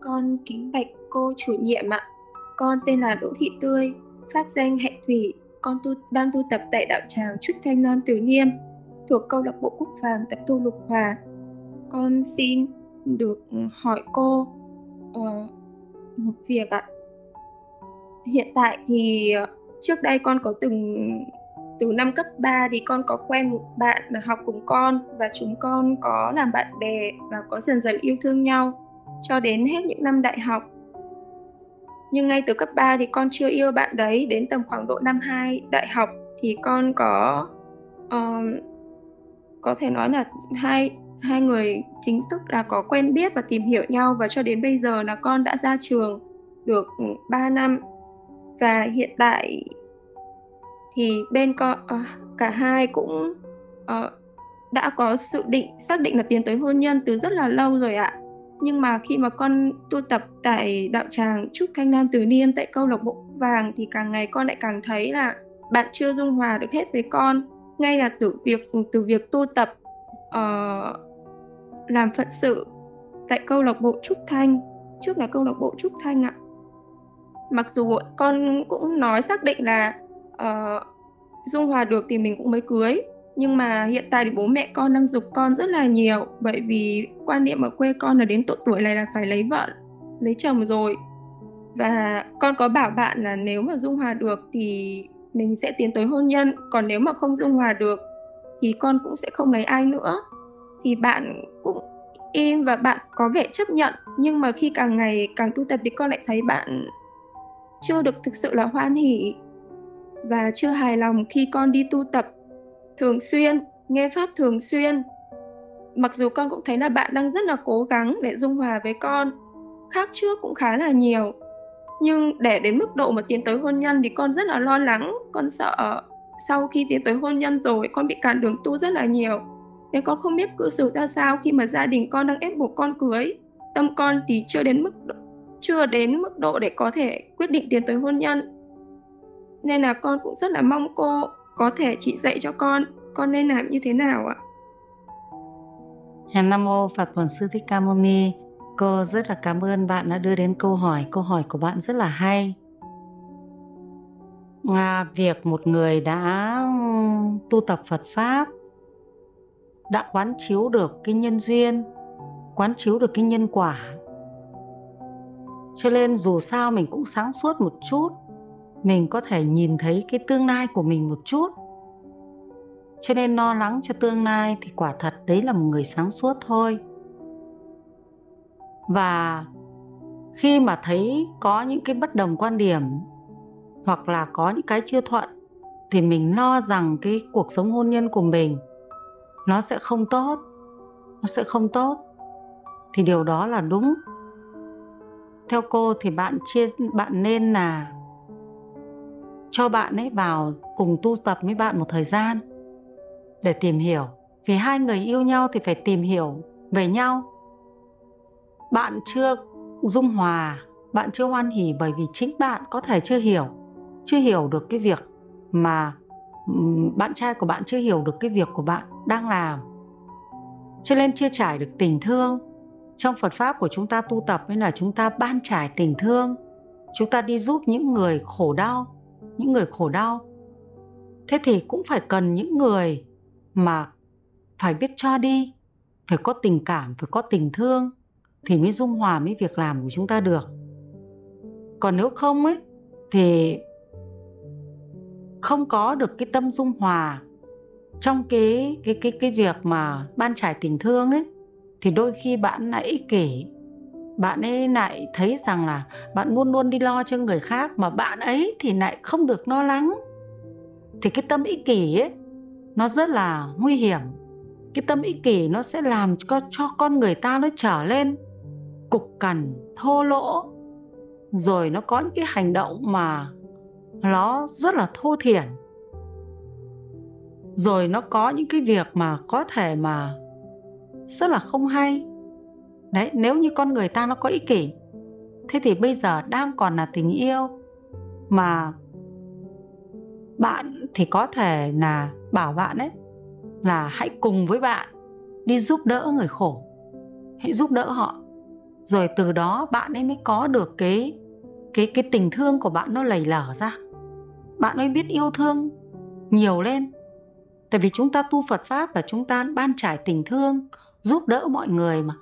Con kính bạch cô chủ nhiệm ạ. Con tên là Đỗ Thị Tươi, pháp danh Hạnh Thủy. Con tu, đang tu tập tại đạo tràng Trúc Thanh non Từ Niêm, thuộc câu lạc bộ Quốc Vàng tại Tu Lục Hòa. Con xin được ừ, hỏi cô uh, một việc ạ. Hiện tại thì ờ, trước đây con có từng từ năm cấp 3 thì con có quen một bạn học cùng con và chúng con có làm bạn bè và có dần dần yêu thương nhau cho đến hết những năm đại học. Nhưng ngay từ cấp 3 thì con chưa yêu bạn đấy, đến tầm khoảng độ năm 2 đại học thì con có uh, có thể nói là hai hai người chính thức là có quen biết và tìm hiểu nhau và cho đến bây giờ là con đã ra trường được ừ, 3 năm và hiện tại thì bên con uh, cả hai cũng uh, đã có sự định xác định là tiến tới hôn nhân từ rất là lâu rồi ạ nhưng mà khi mà con tu tập tại đạo tràng trúc thanh nam từ niêm tại câu lạc bộ vàng thì càng ngày con lại càng thấy là bạn chưa dung hòa được hết với con. Ngay là từ việc từ việc tu tập uh, làm phận sự tại câu lạc bộ trúc thanh trước là câu lạc bộ trúc thanh ạ. Mặc dù con cũng nói xác định là uh, dung hòa được thì mình cũng mới cưới nhưng mà hiện tại thì bố mẹ con đang dục con rất là nhiều. Bởi vì quan niệm ở quê con là đến độ tuổi này là phải lấy vợ, lấy chồng rồi. Và con có bảo bạn là nếu mà dung hòa được thì mình sẽ tiến tới hôn nhân. Còn nếu mà không dung hòa được thì con cũng sẽ không lấy ai nữa. Thì bạn cũng im và bạn có vẻ chấp nhận. Nhưng mà khi càng ngày càng tu tập thì con lại thấy bạn chưa được thực sự là hoan hỉ và chưa hài lòng khi con đi tu tập thường xuyên nghe pháp thường xuyên. Mặc dù con cũng thấy là bạn đang rất là cố gắng để dung hòa với con khác trước cũng khá là nhiều. Nhưng để đến mức độ mà tiến tới hôn nhân thì con rất là lo lắng con sợ sau khi tiến tới hôn nhân rồi con bị cản đường tu rất là nhiều. Nên con không biết cư xử ra sao khi mà gia đình con đang ép buộc con cưới. Tâm con thì chưa đến mức độ, chưa đến mức độ để có thể quyết định tiến tới hôn nhân. Nên là con cũng rất là mong cô có thể chị dạy cho con con nên làm như thế nào ạ Nam mô Phật Bổn Sư Thích Ca Mâu Ni. Cô rất là cảm ơn bạn đã đưa đến câu hỏi. Câu hỏi của bạn rất là hay. À, việc một người đã tu tập Phật pháp đã quán chiếu được cái nhân duyên, quán chiếu được cái nhân quả. Cho nên dù sao mình cũng sáng suốt một chút mình có thể nhìn thấy cái tương lai của mình một chút. Cho nên lo lắng cho tương lai thì quả thật đấy là một người sáng suốt thôi. Và khi mà thấy có những cái bất đồng quan điểm, hoặc là có những cái chưa thuận, thì mình lo rằng cái cuộc sống hôn nhân của mình nó sẽ không tốt, nó sẽ không tốt. Thì điều đó là đúng. Theo cô thì bạn chia, bạn nên là cho bạn ấy vào cùng tu tập với bạn một thời gian. Để tìm hiểu, vì hai người yêu nhau thì phải tìm hiểu về nhau. Bạn chưa dung hòa, bạn chưa hoan hỉ bởi vì chính bạn có thể chưa hiểu chưa hiểu được cái việc mà bạn trai của bạn chưa hiểu được cái việc của bạn đang làm. Cho nên chưa trải được tình thương. Trong phật pháp của chúng ta tu tập nên là chúng ta ban trải tình thương. Chúng ta đi giúp những người khổ đau những người khổ đau. Thế thì cũng phải cần những người mà phải biết cho đi, phải có tình cảm, phải có tình thương thì mới dung hòa với việc làm của chúng ta được. Còn nếu không ấy, thì không có được cái tâm dung hòa trong cái cái cái cái việc mà ban trải tình thương ấy, thì đôi khi bạn lại ích kỷ bạn ấy lại thấy rằng là bạn luôn luôn đi lo cho người khác mà bạn ấy thì lại không được lo lắng. Thì cái tâm ích kỷ ấy nó rất là nguy hiểm. Cái tâm ích kỷ nó sẽ làm cho, cho con người ta nó trở lên cục cằn thô lỗ. Rồi nó có những cái hành động mà nó rất là thô thiển. Rồi nó có những cái việc mà có thể mà rất là không hay đấy, nếu như con người ta nó có ích kỷ, thế thì bây giờ đang còn là tình yêu, mà bạn thì có thể là bảo bạn ấy là hãy cùng với bạn đi giúp đỡ người khổ, hãy giúp đỡ họ. Rồi từ đó bạn ấy mới có được cái cái cái tình thương của bạn nó lầy lở ra. Bạn mới biết yêu thương nhiều lên. Tại vì chúng ta tu Phật pháp là chúng ta ban trải tình thương, giúp đỡ mọi người mà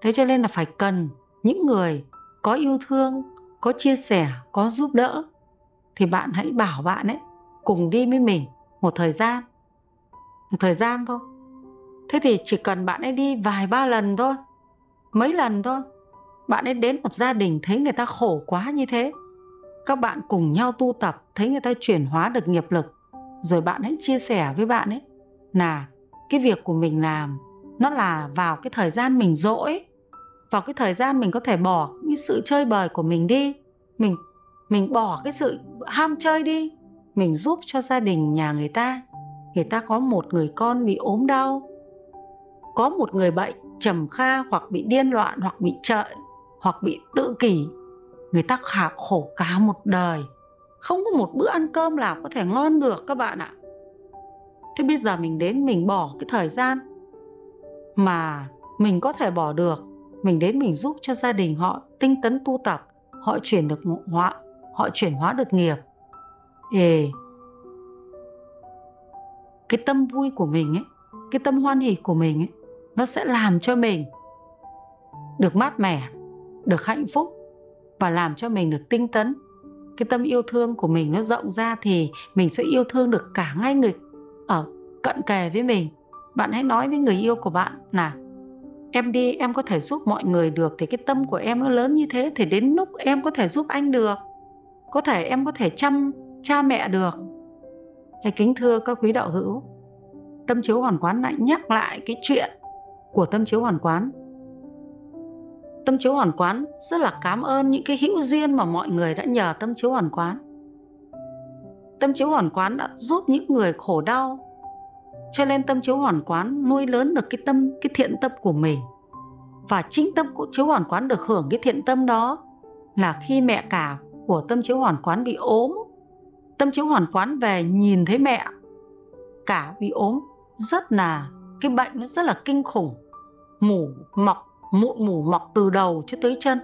thế cho nên là phải cần những người có yêu thương, có chia sẻ, có giúp đỡ. Thì bạn hãy bảo bạn ấy, cùng đi với mình một thời gian. Một thời gian thôi. Thế thì chỉ cần bạn ấy đi vài ba lần thôi. Mấy lần thôi. Bạn ấy đến một gia đình thấy người ta khổ quá như thế. Các bạn cùng nhau tu tập, thấy người ta chuyển hóa được nghiệp lực. Rồi bạn hãy chia sẻ với bạn ấy là cái việc của mình làm, nó là vào cái thời gian mình rỗi vào cái thời gian mình có thể bỏ cái sự chơi bời của mình đi. Mình mình bỏ cái sự ham chơi đi. Mình giúp cho gia đình, nhà người ta. Người ta có một người con bị ốm đau. Có một người bệnh trầm kha hoặc bị điên loạn hoặc bị trợ hoặc bị tự kỷ. Người ta khả khổ cả một đời. Không có một bữa ăn cơm nào có thể ngon được các bạn ạ. Thế bây giờ mình đến mình bỏ cái thời gian mà mình có thể bỏ được mình đến mình giúp cho gia đình họ tinh tấn tu tập, họ chuyển được hóa, họ chuyển hóa được nghiệp. Ê, cái tâm vui của mình ấy, cái tâm hoan hỷ của mình ấy, nó sẽ làm cho mình được mát mẻ, được hạnh phúc và làm cho mình được tinh tấn. Cái tâm yêu thương của mình nó rộng ra thì mình sẽ yêu thương được cả ngay người ở cận kề với mình. Bạn hãy nói với người yêu của bạn là em đi, em có thể giúp mọi người được thì cái tâm của em nó lớn như thế thì đến lúc em có thể giúp anh được. Có thể em có thể chăm cha mẹ được. Hay kính thưa các quý đạo hữu, tâm chiếu hoàn quán lại nhắc lại cái chuyện của tâm chiếu hoàn quán. Tâm chiếu hoàn quán rất là cảm ơn những cái hữu duyên mà mọi người đã nhờ tâm chiếu hoàn quán. Tâm chiếu hoàn quán đã giúp những người khổ đau cho nên tâm chiếu hoàn quán nuôi lớn được cái tâm, cái thiện tâm của mình. Và chính tâm của chiếu hoàn quán được hưởng cái thiện tâm đó. Là khi mẹ cả của tâm chiếu hoàn quán bị ốm. Tâm chiếu hoàn quán về nhìn thấy mẹ cả bị ốm, rất là, cái bệnh nó rất là kinh khủng. Mủ mọc, mụn mủ mọc từ đầu cho tới chân.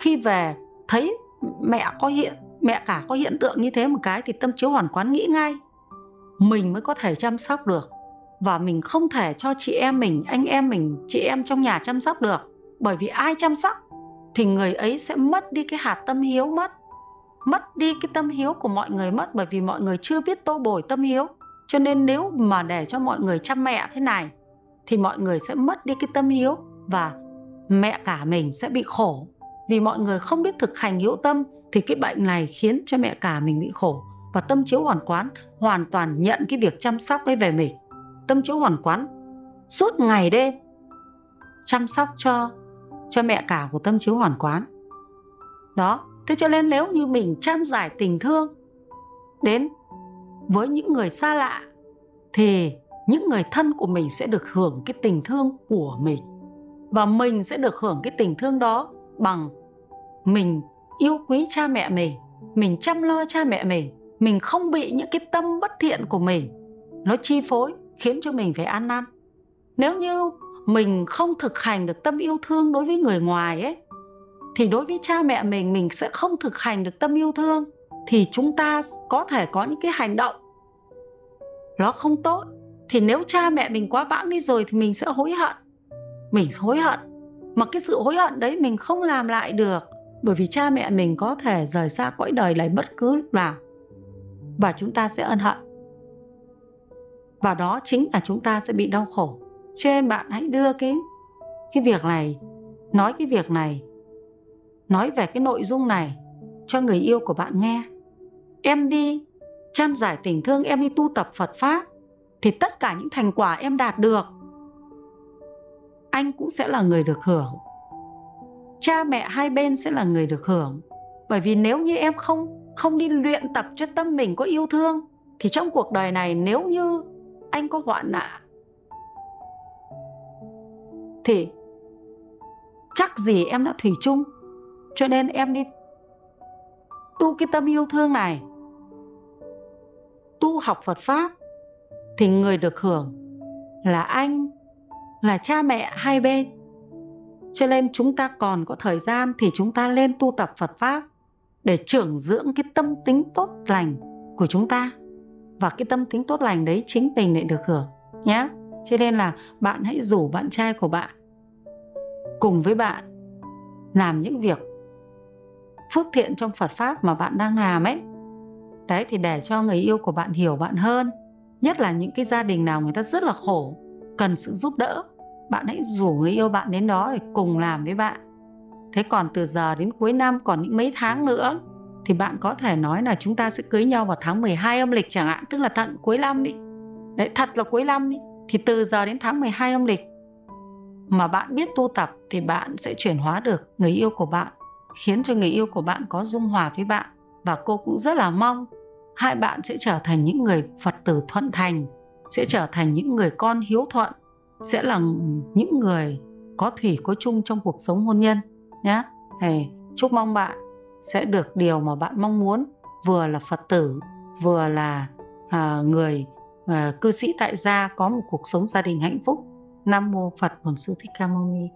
Khi về thấy mẹ có hiện, mẹ cả có hiện tượng như thế một cái thì tâm chiếu hoàn quán nghĩ ngay. Mình mới có thể chăm sóc được và mình không thể cho chị em mình, anh em mình, chị em trong nhà chăm sóc được. Bởi vì ai chăm sóc thì người ấy sẽ mất đi cái hạt tâm hiếu, mất mất đi cái tâm hiếu của mọi người, mất bởi vì mọi người chưa biết tô bồi tâm hiếu. Cho nên nếu mà để cho mọi người chăm mẹ thế này thì mọi người sẽ mất đi cái tâm hiếu và mẹ cả mình sẽ bị khổ. Vì mọi người không biết thực hành hiếu tâm thì cái bệnh này khiến cho mẹ cả mình bị khổ. Và tâm chiếu hoàn quán, hoàn toàn nhận cái việc chăm sóc ấy về mình tâm chiếu hoàn quán. Suốt ngày đêm, chăm sóc cho cho mẹ cả của tâm chiếu hoàn quán. Đó, thế cho nên nếu như mình trang giải tình thương đến với những người xa lạ, thì những người thân của mình sẽ được hưởng cái tình thương của mình. Và mình sẽ được hưởng cái tình thương đó bằng mình yêu quý cha mẹ mình mình chăm lo cha mẹ mình mình không bị những cái tâm bất thiện của mình nó chi phối khiến cho mình phải ăn năn. Nếu như mình không thực hành được tâm yêu thương đối với người ngoài ấy, thì đối với cha mẹ mình mình sẽ không thực hành được tâm yêu thương, thì chúng ta có thể có những cái hành động nó không tốt. Thì nếu cha mẹ mình quá vãng đi rồi thì mình sẽ hối hận. Mình hối hận. Mà cái sự hối hận đấy mình không làm lại được, bởi vì cha mẹ mình có thể rời xa cõi đời này bất cứ lúc nào. Và chúng ta sẽ ân hận và đó chính là chúng ta sẽ bị đau khổ. Cho nên bạn hãy đưa cái cái việc này, nói cái việc này, nói về cái nội dung này cho người yêu của bạn nghe. Em đi chăm giải tình thương, em đi tu tập phật pháp thì tất cả những thành quả em đạt được, anh cũng sẽ là người được hưởng. Cha mẹ hai bên sẽ là người được hưởng. Bởi vì nếu như em không không đi luyện tập cho tâm mình có yêu thương, thì trong cuộc đời này nếu như anh có hoạn nạn. Thì, chắc gì em đã thủy chung, cho nên em đi tu cái tâm yêu thương này. Tu học phật pháp, thì người được hưởng là anh, là cha mẹ hai bên. Cho nên chúng ta còn có thời gian thì chúng ta lên tu tập Phật Pháp để trưởng dưỡng cái tâm tính tốt lành của chúng ta. Và cái tâm tính tốt lành đấy chính mình lại được hưởng nhé. Cho nên là bạn hãy rủ bạn trai của bạn cùng với bạn làm những việc phước thiện trong Phật Pháp mà bạn đang làm ấy. Đấy thì để cho người yêu của bạn hiểu bạn hơn. Nhất là những cái gia đình nào người ta rất là khổ, cần sự giúp đỡ. Bạn hãy rủ người yêu bạn đến đó để cùng làm với bạn. Thế còn từ giờ đến cuối năm còn những mấy tháng nữa thì bạn có thể nói là chúng ta sẽ cưới nhau vào tháng 12 âm lịch chẳng hạn, tức là tận cuối năm đi. Đấy, thật là cuối năm đi. Thì từ giờ đến tháng 12 âm lịch mà bạn biết tu tập thì bạn sẽ chuyển hóa được người yêu của bạn, khiến cho người yêu của bạn có dung hòa với bạn. Và cô cũng rất là mong hai bạn sẽ trở thành những người Phật tử thuận thành, sẽ trở thành những người con hiếu thuận, sẽ là những người có thủy có chung trong cuộc sống hôn nhân nhé. Hey, chúc mong bạn sẽ được điều mà bạn mong muốn, vừa là Phật tử, vừa là à, người à, cư sĩ tại gia có một cuộc sống gia đình hạnh phúc. Nam mô Phật Bổn Sư Thích Ca Mâu Ni.